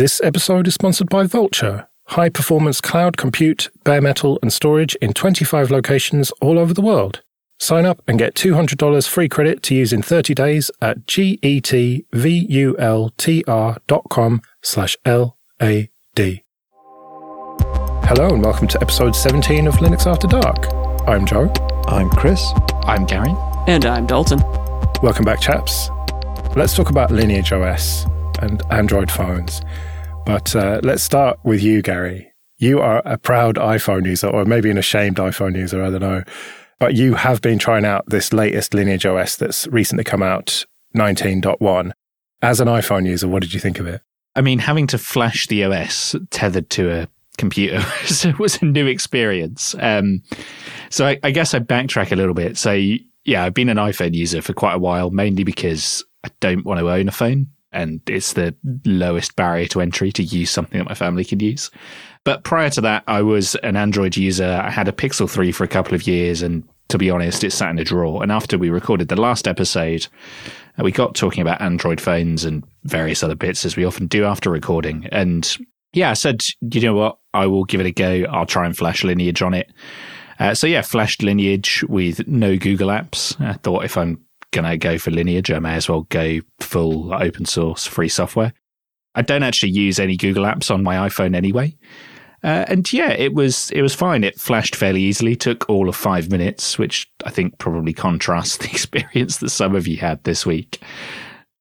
This episode is sponsored by Vultr, high performance cloud compute, bare metal, and storage in 25 locations all over the world. Sign up and get $200 free credit to use in 30 days at getvultr.com slash LAD. Hello and welcome to episode 17 of Linux After Dark. I'm Joe. I'm Chris. I'm Gary. And I'm Dalton. Welcome back, chaps. Let's talk about Lineage OS and Android phones. But uh, let's start with you, Gary. You are a proud iPhone user, or maybe an ashamed iPhone user, I don't know. But you have been trying out this latest Lineage OS that's recently come out, 19.1. As an iPhone user, what did you think of it? I mean, having to flash the OS tethered to a computer was a new experience. Um, so I, I guess I backtrack a little bit. So yeah, I've been an iPhone user for quite a while, mainly because I don't want to own a phone and it's the lowest barrier to entry to use something that my family can use. But prior to that, I was an Android user. I had a Pixel 3 for a couple of years, and to be honest, it sat in a drawer. And after we recorded the last episode, uh, we got talking about Android phones and various other bits, as we often do after recording. And yeah, I said, you know what? I will give it a go. I'll try and flash Lineage on it. Uh, so yeah, flashed Lineage with no Google apps. I thought if I'm going to go for Lineage, I may as well go full open source free software. I don't actually use any Google apps on my iPhone anyway. Uh, and yeah, it was it was fine. It flashed fairly easily. Took all of five minutes, which I think probably contrasts the experience that some of you had this week.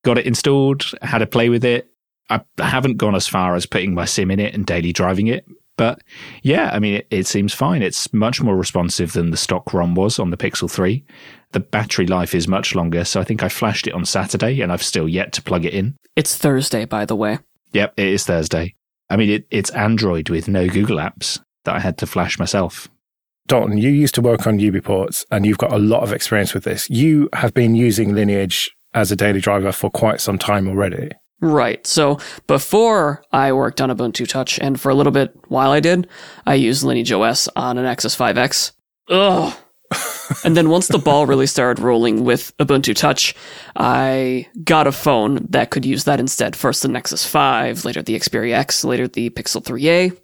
Got it installed, had a play with it. I haven't gone as far as putting my sim in it and daily driving it, but yeah, I mean, it, it, seems fine. It's much more responsive than the stock ROM was on the Pixel 3. The battery life is much longer, so I think I flashed it on Saturday and I've still yet to plug it in. It's Thursday, by the way. Yep, it is Thursday. I mean, it, it's Android with no Google apps that I had to flash myself. Dalton, you used to work on UBports and you've got a lot of experience with this. You have been using Lineage as a daily driver for quite some time already. Right. So before I worked on Ubuntu Touch, and for a little bit while I did, I used Lineage OS on an Nexus 5X. Ugh. And then once the ball really started rolling with Ubuntu Touch, I got a phone that could use that instead. First the Nexus 5, later the Xperia X, later the Pixel 3a,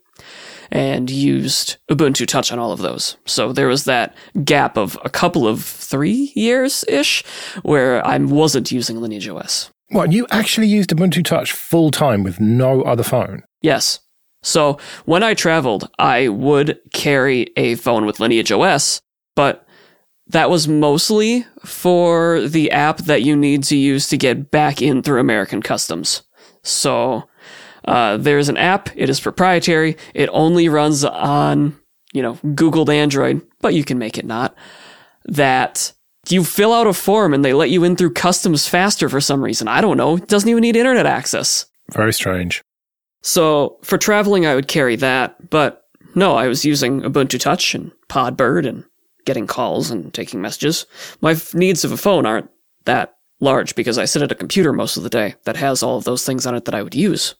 and used Ubuntu Touch on all of those. So there was that gap of a couple of three years ish where I wasn't using Lineage OS. What, you actually used Ubuntu Touch full time with no other phone? Yes. So when I traveled, I would carry a phone with Lineage OS, but that was mostly for the app that you need to use to get back in through American Customs. So uh, there's an app. It is proprietary. It only runs on you know Googled Android, but you can make it not. That you fill out a form and they let you in through customs faster for some reason. I don't know. It doesn't even need internet access. Very strange. So for traveling, I would carry that, but no, I was using Ubuntu Touch and Podbird and getting calls and taking messages. My needs of a phone aren't that large because I sit at a computer most of the day that has all of those things on it that I would use.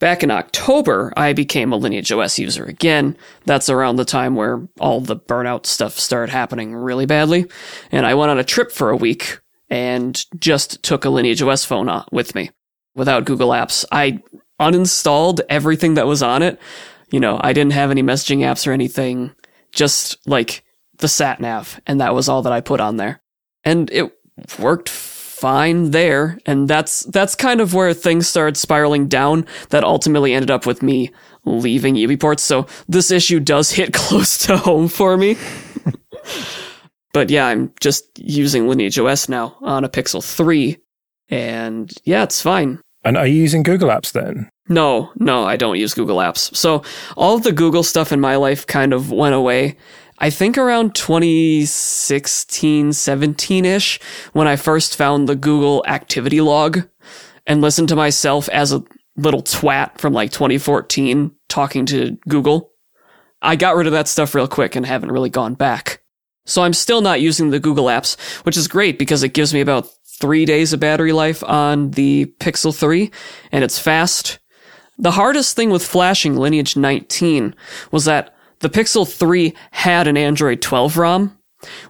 Back in October, I became a Lineage OS user again. That's around the time where all the burnout stuff started happening really badly. And I went on a trip for a week and just took a Lineage OS phone uh, with me without Google Apps. I uninstalled everything that was on it. You know, I didn't have any messaging apps or anything, just like the sat nav. And that was all that I put on there. And it worked fine there. And that's, that's kind of where things started spiraling down that ultimately ended up with me leaving UBports. So this issue does hit close to home for me. but yeah, I'm just using Lineage OS now on a Pixel 3. And yeah, it's fine. And are you using Google Apps then? No, no, I don't use Google Apps. So all of the Google stuff in my life kind of went away. I think around 2016, 17 ish, when I first found the Google activity log and listened to myself as a little twat from like 2014 talking to Google. I got rid of that stuff real quick and haven't really gone back. So I'm still not using the Google apps, which is great because it gives me about three days of battery life on the Pixel 3 and it's fast. The hardest thing with flashing Lineage 19 was that the Pixel 3 had an Android 12 ROM,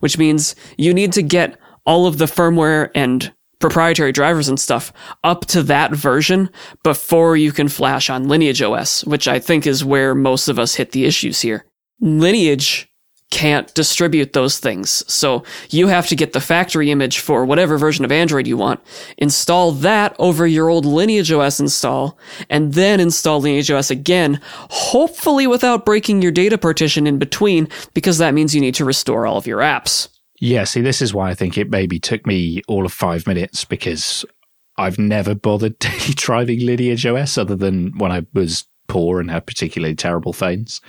which means you need to get all of the firmware and proprietary drivers and stuff up to that version before you can flash on Lineage OS, which I think is where most of us hit the issues here. Lineage can't distribute those things. So you have to get the factory image for whatever version of Android you want, install that over your old Lineage OS install, and then install Lineage OS again, hopefully without breaking your data partition in between, because that means you need to restore all of your apps. Yeah, see, this is why I think it maybe took me all of five minutes because I've never bothered daily driving Lineage OS other than when I was poor and had particularly terrible phones.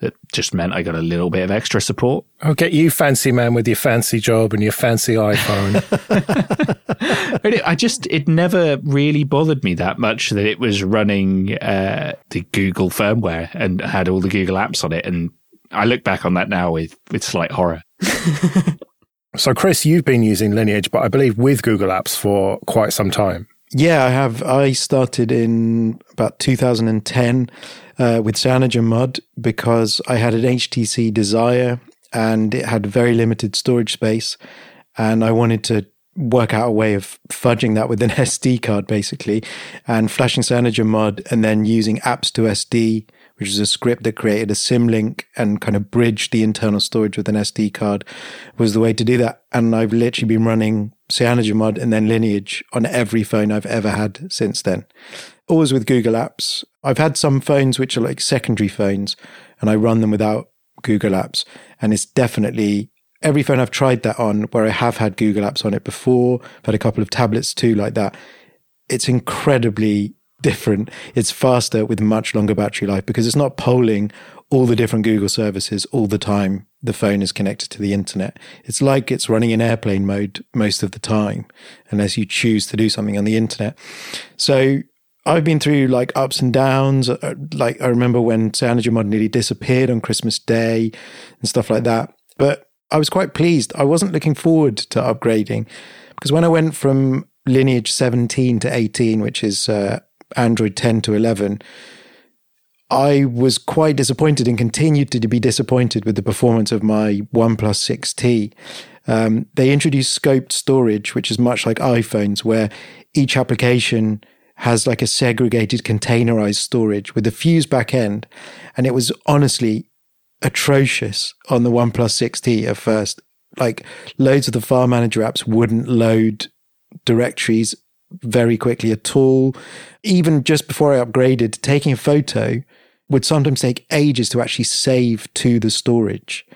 That just meant I got a little bit of extra support. I'll get you, fancy man, with your fancy job and your fancy iPhone. it, I just, it never really bothered me that much that it was running uh, the Google firmware and had all the Google apps on it. And I look back on that now with, with slight horror. So, Chris, you've been using Lineage, but I believe with Google Apps for quite some time. Yeah, I have. I started in about 2010 uh, with CyanogenMod because I had an HTC Desire and it had very limited storage space. And I wanted to work out a way of fudging that with an SD card, basically, and flashing CyanogenMod and then using apps to SD which is a script that created a symlink and kind of bridged the internal storage with an SD card, was the way to do that. And I've literally been running CyanogenMod and then Lineage on every phone I've ever had since then. Always with Google Apps. I've had some phones which are like secondary phones, and I run them without Google Apps. And it's definitely every phone I've tried that on where I have had Google Apps on it before. I've had a couple of tablets too, like that. It's incredibly different. It's faster with much longer battery life because it's not polling all the different Google services all the time. The phone is connected to the internet. It's like it's running in airplane mode most of the time, unless you choose to do something on the internet. So I've been through like ups and downs. Uh, like I remember when CyanogenMod nearly disappeared on Christmas Day and stuff like that. But I was quite pleased. I wasn't looking forward to upgrading because when I went from Lineage 17 to 18, which is uh, Android 10 to 11, I was quite disappointed and continued to be disappointed with the performance of my OnePlus 6T. Um, they introduced scoped storage, which is much like iPhones, where each application has like a segregated containerized storage with a fuse back end. And it was honestly atrocious on the OnePlus 6T at first. Like loads of the file manager apps wouldn't load directories very quickly at all. Even just before I upgraded, taking a photo would sometimes take ages to actually save to the storage.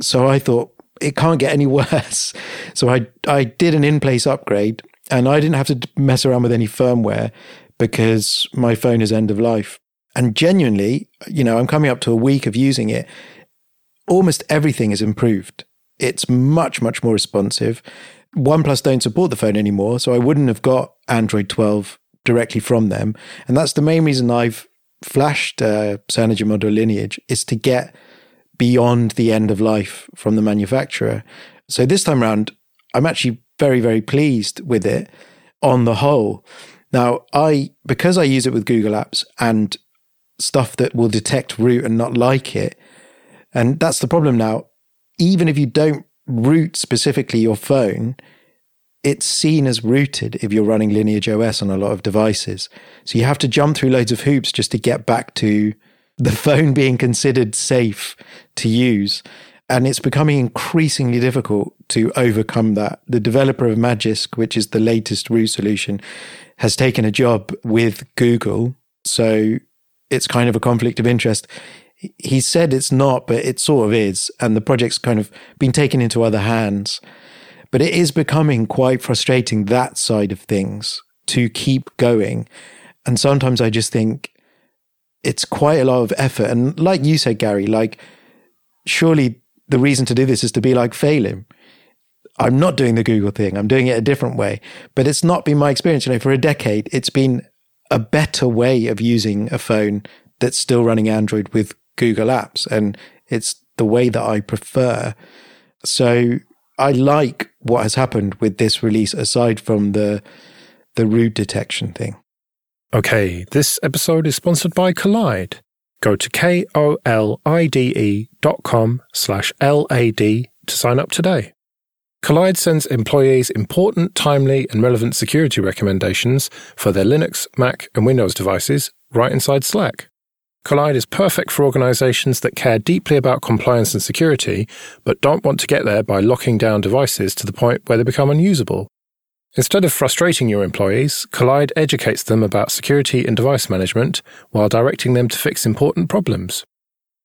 So I thought it can't get any worse. So I I did an in-place upgrade and I didn't have to mess around with any firmware because my phone is end of life. And genuinely, you know, I'm coming up to a week of using it. Almost everything is improved. It's much, much more responsive. OnePlus don't support the phone anymore, so I wouldn't have got Android 12 directly from them. And that's the main reason I've flashed uh, CyanogenMod or Lineage is to get beyond the end of life from the manufacturer. So this time around, I'm actually very, very pleased with it on the whole. Now, I because I use it with Google Apps and stuff that will detect root and not like it, and that's the problem now. Even if you don't root specifically your phone, it's seen as rooted if you're running Lineage OS on a lot of devices. So you have to jump through loads of hoops just to get back to the phone being considered safe to use. And it's becoming increasingly difficult to overcome that. The developer of Magisk, which is the latest root solution, has taken a job with Google. So it's kind of a conflict of interest. He said it's not, but it sort of is. And the project's kind of been taken into other hands. But it is becoming quite frustrating that side of things to keep going. And sometimes I just think it's quite a lot of effort. And like you said, Gary, like surely the reason to do this is to be like failing. I'm not doing the Google thing. I'm doing it a different way. But it's not been my experience. You know, for a decade, it's been a better way of using a phone that's still running Android with Google Apps. And it's the way that I prefer. So I like what has happened with this release aside from the the root detection thing. Okay, this episode is sponsored by Kolide. Go to K-O-L-I-D-E dot com slash L-A-D to sign up today. Kolide sends employees important, timely, and relevant security recommendations for their Linux, Mac, and Windows devices right inside Slack. Kolide is perfect for organizations that care deeply about compliance and security, but don't want to get there by locking down devices to the point where they become unusable. Instead of frustrating your employees, Kolide educates them about security and device management while directing them to fix important problems.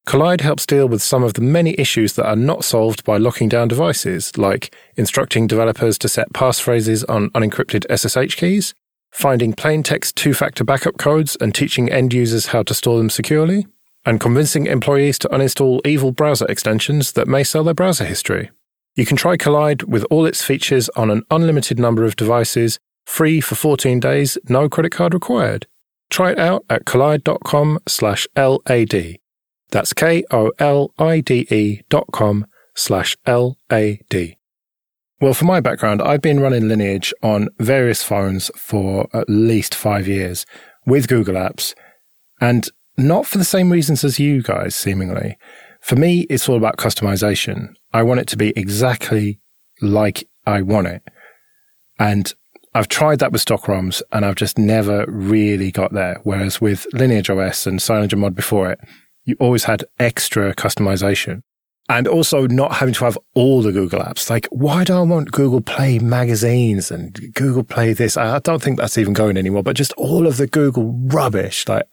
Kolide helps deal with some of the many issues that are not solved by locking down devices, like instructing developers to set passphrases on unencrypted SSH keys, finding plain text two factor backup codes and teaching end users how to store them securely, and convincing employees to uninstall evil browser extensions that may sell their browser history. You can try Kolide with all its features on an unlimited number of devices, free for 14 days, no credit card required. Try it out at kolide.com slash LAD. That's K-O-L-I-D-E dot com slash L-A-D. Well, for my background, I've been running Lineage on various phones for at least five years with Google Apps and not for the same reasons as you guys, seemingly. For me, it's all about customization. I want it to be exactly like I want it. And I've tried that with stock ROMs and I've just never really got there. Whereas with Lineage OS and CyanogenMod before it, you always had extra customization and also not having to have all the Google apps. Like, why do I want Google Play magazines and Google Play this? I don't think that's even going anymore, but just all of the Google rubbish. Like,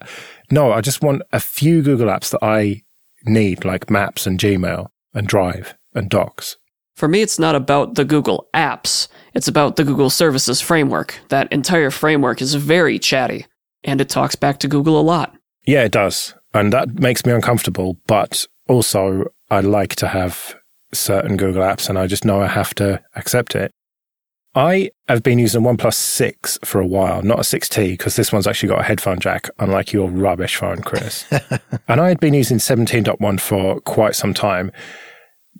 no, I just want a few Google apps that I need, like Maps and Gmail and Drive and Docs. For me, it's not about the Google apps. It's about the Google Services Framework. That entire framework is very chatty, and it talks back to Google a lot. Yeah, it does. And that makes me uncomfortable. But also, I like to have certain Google apps and I just know I have to accept it. I have been using a OnePlus 6 for a while, not a 6T, because this one's actually got a headphone jack, unlike your rubbish phone, Chris. and I had been using 17.1 for quite some time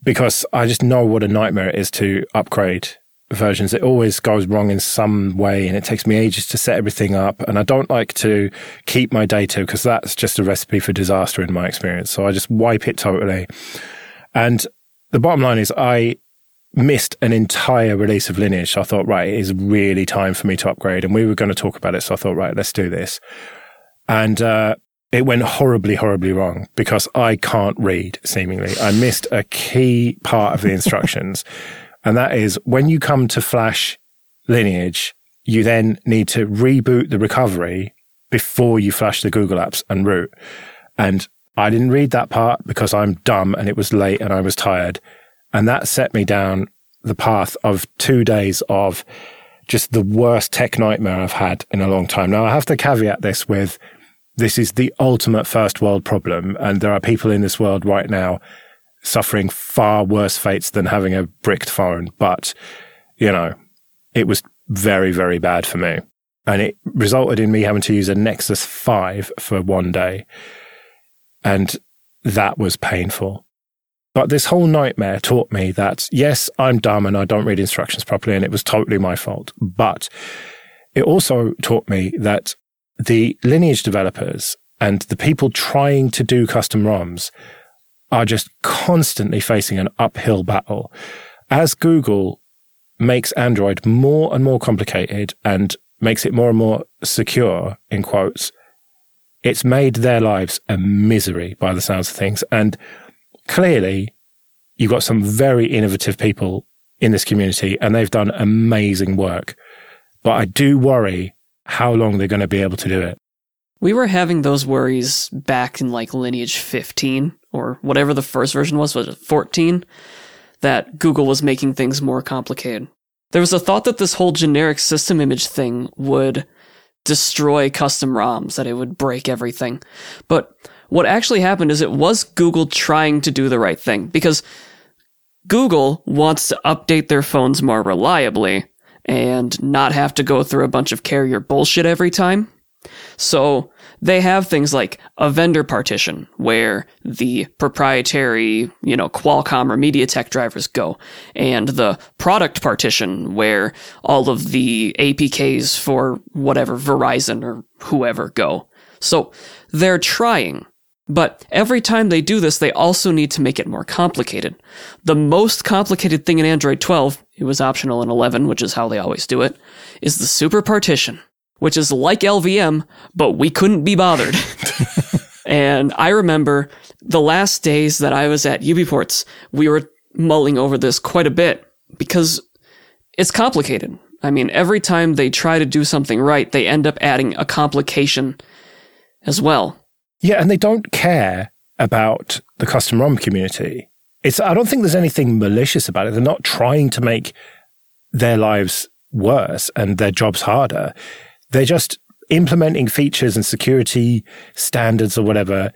because I just know what a nightmare it is to upgrade versions. It always goes wrong in some way and it takes me ages to set everything up. And I don't like to keep my data because that's just a recipe for disaster in my experience. So I just wipe it totally. And the bottom line is I missed an entire release of Lineage. So I thought, right, it is really time for me to upgrade. And we were going to talk about it. So I thought, right, let's do this. And, uh, it went horribly, horribly wrong because I can't read, seemingly. I missed a key part of the instructions. And that is when you come to flash lineage, you then need to reboot the recovery before you flash the Google apps and root. And I didn't read that part because I'm dumb and it was late and I was tired. And that set me down the path of two days of just the worst tech nightmare I've had in a long time. Now I have to caveat this with this is the ultimate first world problem. And there are people in this world right now suffering far worse fates than having a bricked phone. But, you know, it was very, very bad for me. And it resulted in me having to use a Nexus 5 for one day. And that was painful. But this whole nightmare taught me that, yes, I'm dumb and I don't read instructions properly, and it was totally my fault. But it also taught me that the lineage developers and the people trying to do custom ROMs are just constantly facing an uphill battle. As Google makes Android more and more complicated and makes it more and more secure, in quotes, it's made their lives a misery by the sounds of things. And clearly, you've got some very innovative people in this community and they've done amazing work. But I do worry how long they're going to be able to do it. We were having those worries back in like Lineage 15 or whatever the first version was, was it 14? That Google was making things more complicated. There was a thought that this whole generic system image thing would destroy custom ROMs, that it would break everything. But what actually happened is it was Google trying to do the right thing because Google wants to update their phones more reliably and not have to go through a bunch of carrier bullshit every time. So they have things like a vendor partition where the proprietary, you know, Qualcomm or MediaTek drivers go, and the product partition where all of the APKs for whatever Verizon or whoever go. So they're trying, But every time they do this, they also need to make it more complicated. The most complicated thing in Android 12, it was optional in 11, which is how they always do it, is the super partition, which is like LVM, but we couldn't be bothered. and I remember the last days that I was at UBports, we were mulling over this quite a bit because it's complicated. I mean, every time they try to do something right, they end up adding a complication as well. Yeah, and they don't care about the custom ROM community. It's I don't think there's anything malicious about it. They're not trying to make their lives worse and their jobs harder. They're just implementing features and security standards or whatever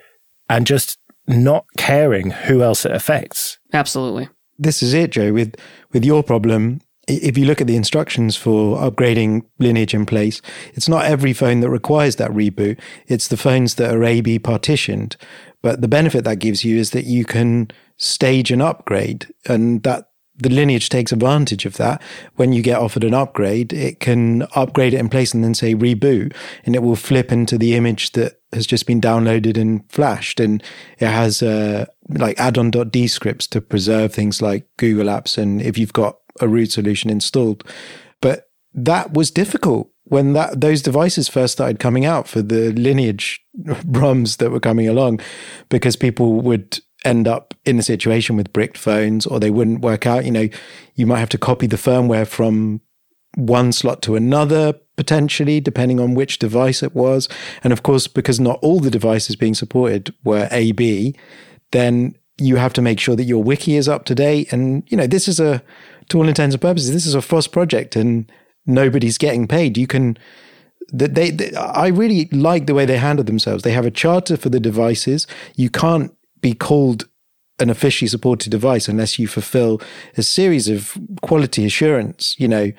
and just not caring who else it affects. Absolutely. This is it, Joe. With with your problem, if you look at the instructions for upgrading lineage in place, it's not every phone that requires that reboot. It's the phones that are AB partitioned. But the benefit that gives you is that you can stage an upgrade and that the lineage takes advantage of that. When you get offered an upgrade, it can upgrade it in place and then say reboot and it will flip into the image that has just been downloaded and flashed. And it has, uh, like add-on.d scripts to preserve things like Google Apps. And if you've got a root solution installed. But that was difficult when that those devices first started coming out for the lineage ROMs that were coming along, because people would end up in a situation with bricked phones or they wouldn't work out. You know, you might have to copy the firmware from one slot to another potentially, depending on which device it was. And of course, because not all the devices being supported were AB, then you have to make sure that your wiki is up to date. And, you know, this is a, to all intents and purposes, this is a FOSS project and nobody's getting paid. You can, they, they, I really like the way they handle themselves. They have a charter for the devices. You can't be called an officially supported device unless you fulfill a series of quality assurance. You know,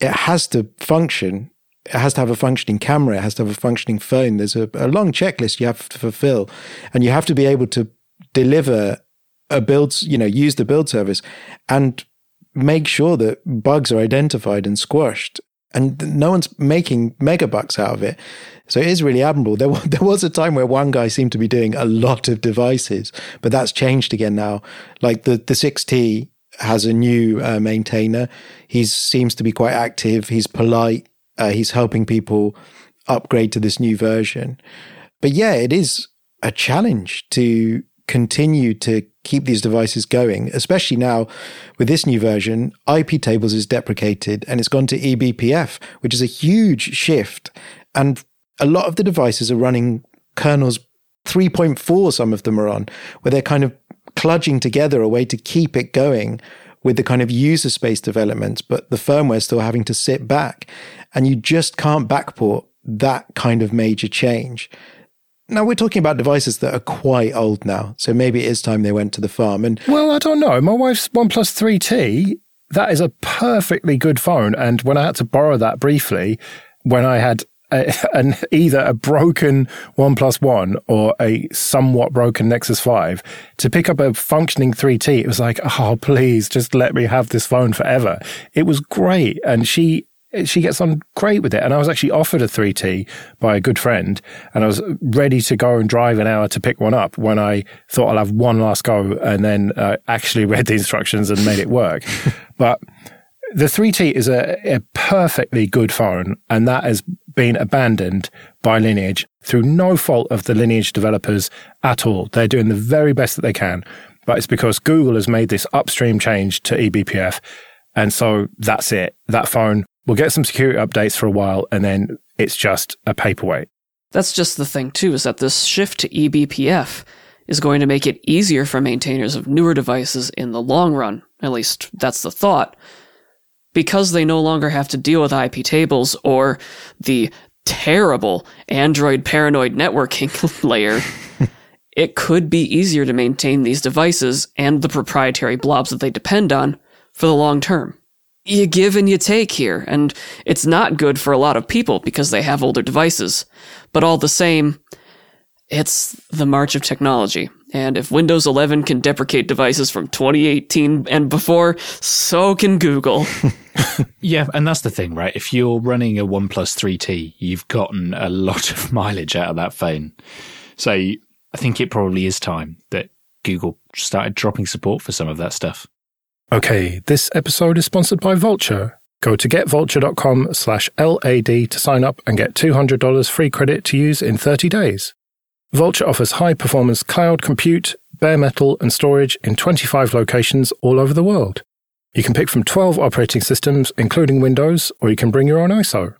it has to function. It has to have a functioning camera. It has to have a functioning phone. There's a, a long checklist you have to fulfill, and you have to be able to deliver a build, you know, use the build service and make sure that bugs are identified and squashed. And no one's making megabucks out of it. So it is really admirable. There, there was a time where one guy seemed to be doing a lot of devices, but that's changed again now. Like the, the 6T has a new uh, maintainer. He seems to be quite active. He's polite. Uh, he's helping people upgrade to this new version. But yeah, it is a challenge to continue to keep these devices going, especially now with this new version. IP tables is deprecated and it's gone to eBPF, which is a huge shift. And a lot of the devices are running kernels 3.4, some of them are on, where they're kind of cludging together a way to keep it going with the kind of user space development, but the firmware still having to sit back. And you just can't backport that kind of major change. Now we're talking about devices that are quite old now, so maybe it is time they went to the farm. And well, I don't know. My wife's OnePlus 3T, that is a perfectly good phone. And when I had to borrow that briefly, when I had a, an either a broken OnePlus One or a somewhat broken Nexus Five to pick up a functioning 3T, it was like, oh, please, just let me have this phone forever. It was great, and she she gets on great with it. And I was actually offered a 3T by a good friend and I was ready to go and drive an hour to pick one up when I thought I'll have one last go and then uh, actually read the instructions and made it work. but the 3T is a, a perfectly good phone and that has been abandoned by Lineage through no fault of the Lineage developers at all. They're doing the very best that they can, but it's because Google has made this upstream change to eBPF. And so that's it. That phone We'll get some security updates for a while and then it's just a paperweight. That's just the thing, too, is that this shift to eBPF is going to make it easier for maintainers of newer devices in the long run. At least that's the thought. Because they no longer have to deal with IP tables or the terrible Android paranoid networking layer, it could be easier to maintain these devices and the proprietary blobs that they depend on for the long term you give and you take here, and it's not good for a lot of people because they have older devices. But all the same, it's the march of technology. And if Windows 11 can deprecate devices from 2018 and before, so can Google. yeah, and that's the thing, right? If you're running a OnePlus 3T, you've gotten a lot of mileage out of that phone. So I think it probably is time that Google started dropping support for some of that stuff. Okay, this episode is sponsored by Vultr. Go to getvultr.com slash LAD to sign up and get $200 free credit to use in 30 days. Vultr offers high performance cloud compute, bare metal, and storage in 25 locations all over the world. You can pick from 12 operating systems, including Windows, or you can bring your own ISO.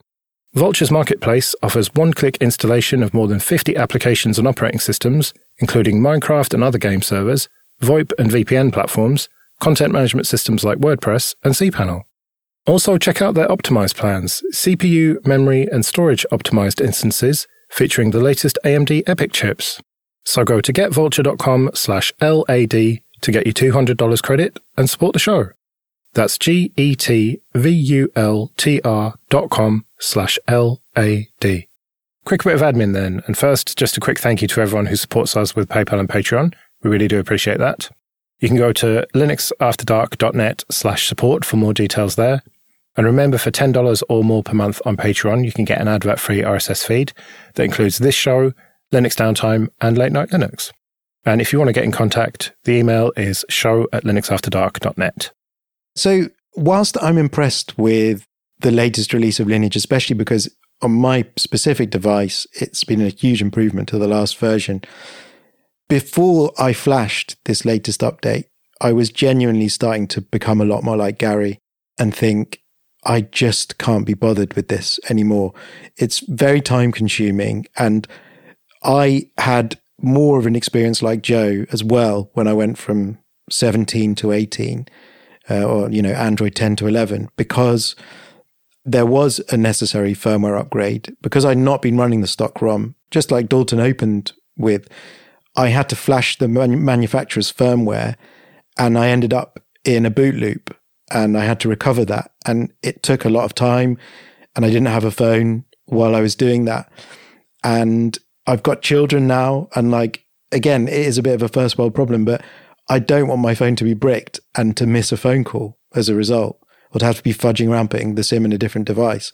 Vultr's marketplace offers one click installation of more than 50 applications and operating systems, including Minecraft and other game servers, VoIP and VPN platforms, content management systems like WordPress and cPanel. Also, check out their optimized plans, CPU, memory, and storage optimized instances featuring the latest AMD EPYC chips. So go to getvultr.com slash LAD to get you $200 credit and support the show. That's G-E-T-V-U-L-T-R dot com slash L-A-D. Quick bit of admin then. And first, just a quick thank you to everyone who supports us with PayPal and Patreon. We really do appreciate that. You can go to linuxafterdark.net slash support for more details there. And remember, for $10 or more per month on Patreon, you can get an advert free RSS feed that includes this show, Linux Downtime, and Late Night Linux. And if you want to get in contact, the email is show at linuxafterdark.net. So, whilst I'm impressed with the latest release of Lineage, especially because on my specific device, it's been a huge improvement to the last version. Before I flashed this latest update, I was genuinely starting to become a lot more like Gary and think, I just can't be bothered with this anymore. It's very time consuming. And I had more of an experience like Joe as well when I went from 17 to 18, uh, or, you know, Android 10 to 11, because there was a necessary firmware upgrade. Because I'd not been running the stock ROM, just like Dalton opened with, I had to flash the manufacturer's firmware and I ended up in a boot loop and I had to recover that. And it took a lot of time and I didn't have a phone while I was doing that. And I've got children now. And like, again, it is a bit of a first world problem, but I don't want my phone to be bricked and to miss a phone call as a result or to have to be fudging around putting the SIM in a different device.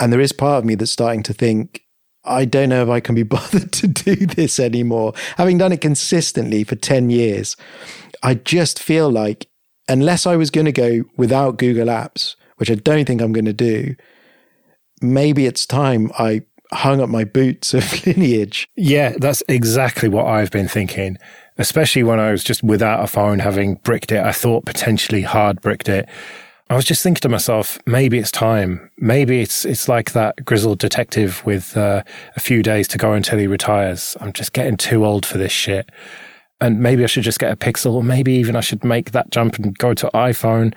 And there is part of me that's starting to think, I don't know if I can be bothered to do this anymore. Having done it consistently for 10 years, I just feel like unless I was going to go without Google Apps, which I don't think I'm going to do, maybe it's time I hung up my boots of lineage. Yeah, that's exactly what I've been thinking, especially when I was just without a phone, having bricked it. I thought potentially hard bricked it. I was just thinking to myself, maybe it's time. Maybe it's it's like that grizzled detective with uh, a few days to go until he retires. I'm just getting too old for this shit and maybe I should just get a Pixel, or maybe even I should make that jump and go to iPhone.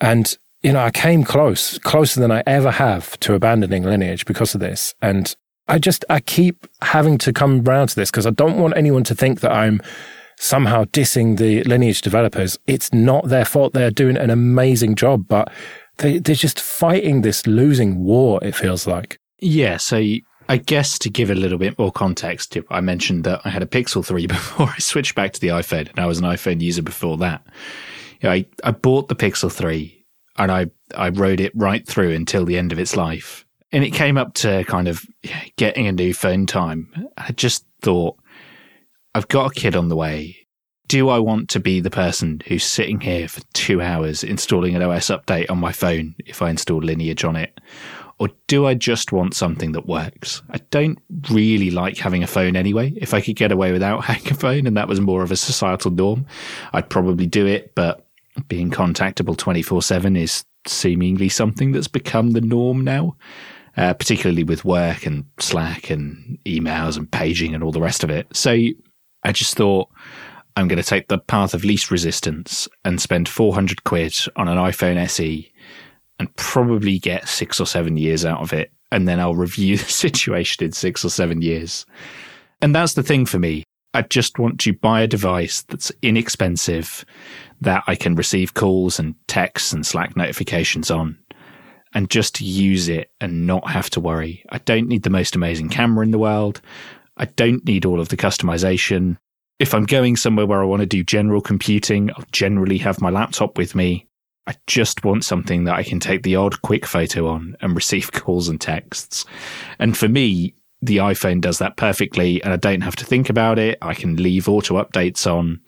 And, you know, I came close, closer than I ever have to abandoning Lineage because of this. And I just, I keep having to come around to this because I don't want anyone to think that I'm somehow dissing the Lineage developers. It's not their fault. They're doing an amazing job, but they, they're just fighting this losing war, it feels like. Yeah. So I guess to give a little bit more context, I mentioned that I had a Pixel 3 before I switched back to the iPhone, and I was an iPhone user before that. You know, I, I bought the Pixel 3 and I, I rode it right through until the end of its life. And it came up to kind of getting a new phone time. I just thought, I've got a kid on the way. Do I want to be the person who's sitting here for two hours installing an OS update on my phone if I install Lineage on it? Or do I just want something that works? I don't really like having a phone anyway. If I could get away without having a phone and that was more of a societal norm, I'd probably do it. But being contactable 24 7 is seemingly something that's become the norm now, uh, particularly with work and Slack and emails and paging and all the rest of it. So I just thought, I'm going to take the path of least resistance and spend 400 quid on an iPhone SE and probably get six or seven years out of it. And then I'll review the situation in six or seven years. And that's the thing for me. I just want to buy a device that's inexpensive, that I can receive calls and texts and Slack notifications on, and just use it and not have to worry. I don't need the most amazing camera in the world. I don't need all of the customization. If I'm going somewhere where I want to do general computing, I'll generally have my laptop with me. I just want something that I can take the odd quick photo on and receive calls and texts. And for me, the iPhone does that perfectly and I don't have to think about it. I can leave auto updates on.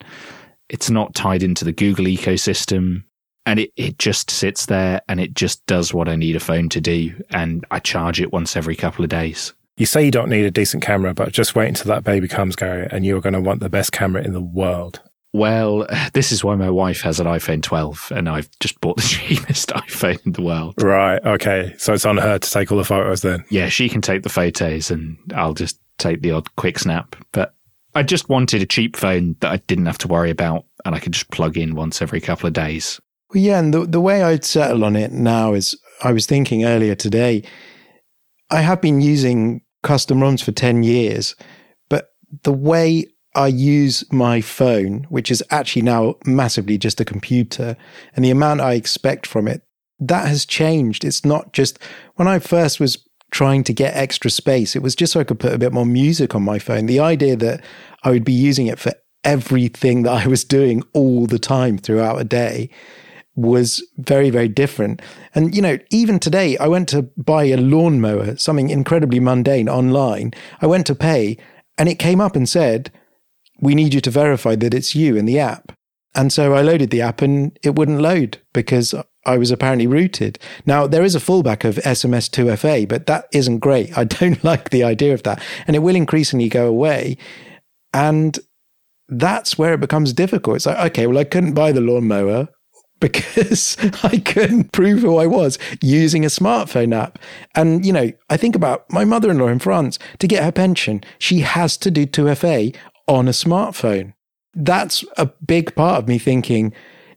It's not tied into the Google ecosystem and it, it just sits there and it just does what I need a phone to do. And I charge it once every couple of days. You say you don't need a decent camera, but just wait until that baby comes, Gary, and you're going to want the best camera in the world. Well, this is why my wife has an iPhone 12 and I've just bought the cheapest iPhone in the world. Right. Okay. So it's on her to take all the photos then. Yeah, she can take the photos and I'll just take the odd quick snap. But I just wanted a cheap phone that I didn't have to worry about and I could just plug in once every couple of days. Well, yeah, and the the way I'd settle on it now is I was thinking earlier today. I have been using custom ROMs for ten years, but the way I use my phone, which is actually now massively just a computer, and the amount I expect from it, that has changed. It's not just when I first was trying to get extra space, it was just so I could put a bit more music on my phone. The idea that I would be using it for everything that I was doing all the time throughout a day was very, very different. And, you know, even today, I went to buy a lawnmower, something incredibly mundane online. I went to pay and it came up and said, we need you to verify that it's you in the app. And so I loaded the app and it wouldn't load because I was apparently rooted. Now, there is a fallback of SMS 2FA, but that isn't great. I don't like the idea of that. And it will increasingly go away. And that's where it becomes difficult. It's like, okay, well, I couldn't buy the lawnmower because I couldn't prove who I was using a smartphone app. And, you know, I think about my mother in law in France to get her pension, she has to do 2FA on a smartphone. That's a big part of me thinking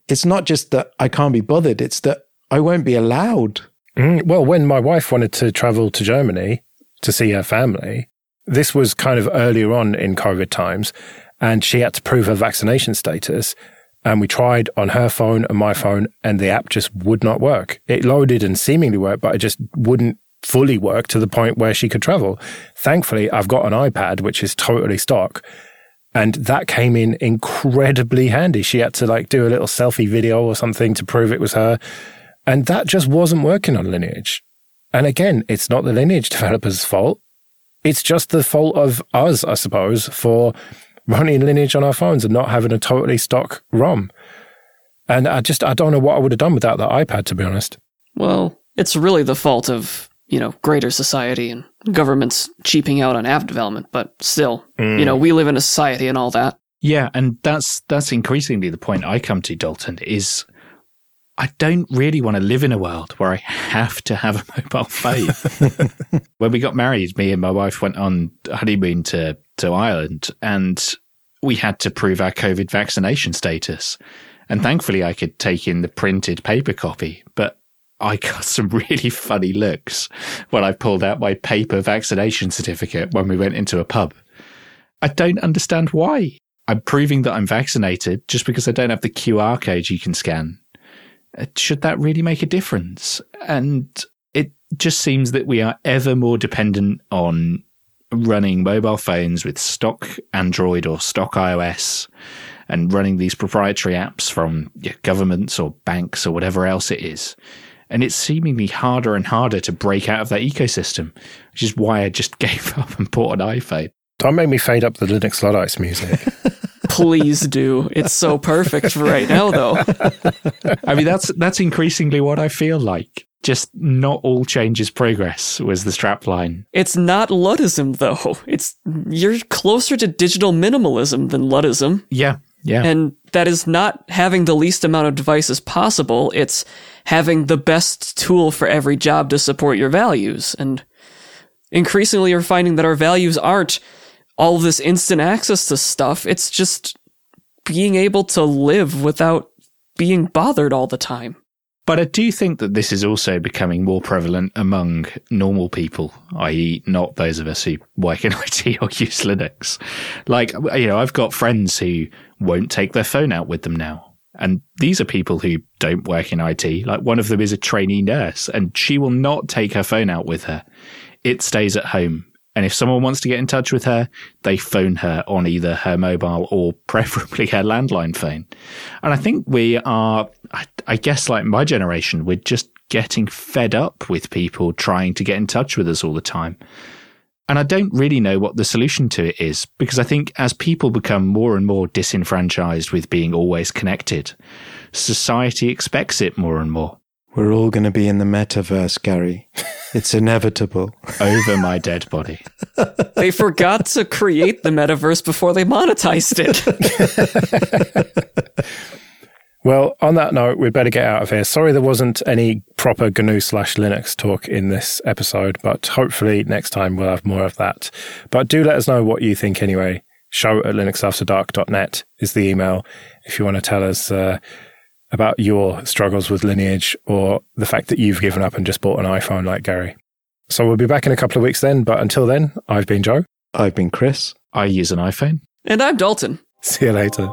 it's not just that I can't be bothered, it's that I won't be allowed. Mm, well, when my wife wanted to travel to Germany to see her family, this was kind of earlier on in COVID times, and she had to prove her vaccination status. And we tried on her phone and my phone, and the app just would not work. It loaded and seemingly worked, but it just wouldn't fully work to the point where she could travel. Thankfully, I've got an iPad, which is totally stock. And that came in incredibly handy. She had to like do a little selfie video or something to prove it was her. And that just wasn't working on Lineage. And again, it's not the Lineage developers' fault. It's just the fault of us, I suppose, for running Lineage on our phones and not having a totally stock ROM. And I just, I don't know what I would have done without that iPad, to be honest. Well, it's really the fault of, you know, greater society and governments cheaping out on app development, but still, mm. you know, we live in a society and all that. Yeah, and that's that's increasingly the point I come to, Dalton, is I don't really want to live in a world where I have to have a mobile phone. when we got married, me and my wife went on honeymoon to to Ireland, and we had to prove our COVID vaccination status. And thankfully, I could take in the printed paper copy, but I got some really funny looks when I pulled out my paper vaccination certificate when we went into a pub. I don't understand why. I'm proving that I'm vaccinated just because I don't have the QR code you can scan. Uh, should that really make a difference? And it just seems that we are ever more dependent on running mobile phones with stock Android or stock iOS and running these proprietary apps from governments or banks or whatever else it is. And it's seemingly harder and harder to break out of that ecosystem, which is why I just gave up and bought an iPhone. Don't make me fade up the Linux Luddites music. Please do. It's so perfect for right now, though. I mean, that's that's increasingly what I feel like just not all changes progress was the strapline. It's not Luddism though. It's you're closer to digital minimalism than Luddism. Yeah. Yeah. And that is not having the least amount of devices possible. It's having the best tool for every job to support your values. And increasingly you're finding that our values aren't all this instant access to stuff. It's just being able to live without being bothered all the time. But I do think that this is also becoming more prevalent among normal people, i.e., not those of us who work in IT or use Linux. Like, you know, I've got friends who won't take their phone out with them now. And these are people who don't work in IT. Like, one of them is a trainee nurse, and she will not take her phone out with her. It stays at home and if someone wants to get in touch with her, they phone her on either her mobile or preferably her landline phone. And I think we are, I guess, like my generation, we're just getting fed up with people trying to get in touch with us all the time. And I don't really know what the solution to it is because I think as people become more and more disenfranchised with being always connected, society expects it more and more. We're all going to be in the metaverse, Gary. It's inevitable. Over my dead body. They forgot to create the metaverse before they monetized it. well, on that note, we'd better get out of here. Sorry there wasn't any proper GNU slash Linux talk in this episode, but hopefully next time we'll have more of that. But do let us know what you think anyway. Show at linuxafterdark.net is the email if you want to tell us uh, about your struggles with lineage or the fact that you've given up and just bought an iPhone like Gary. So we'll be back in a couple of weeks then. But until then, I've been Joe. I've been Chris. I use an iPhone. And I'm Dalton. See you later.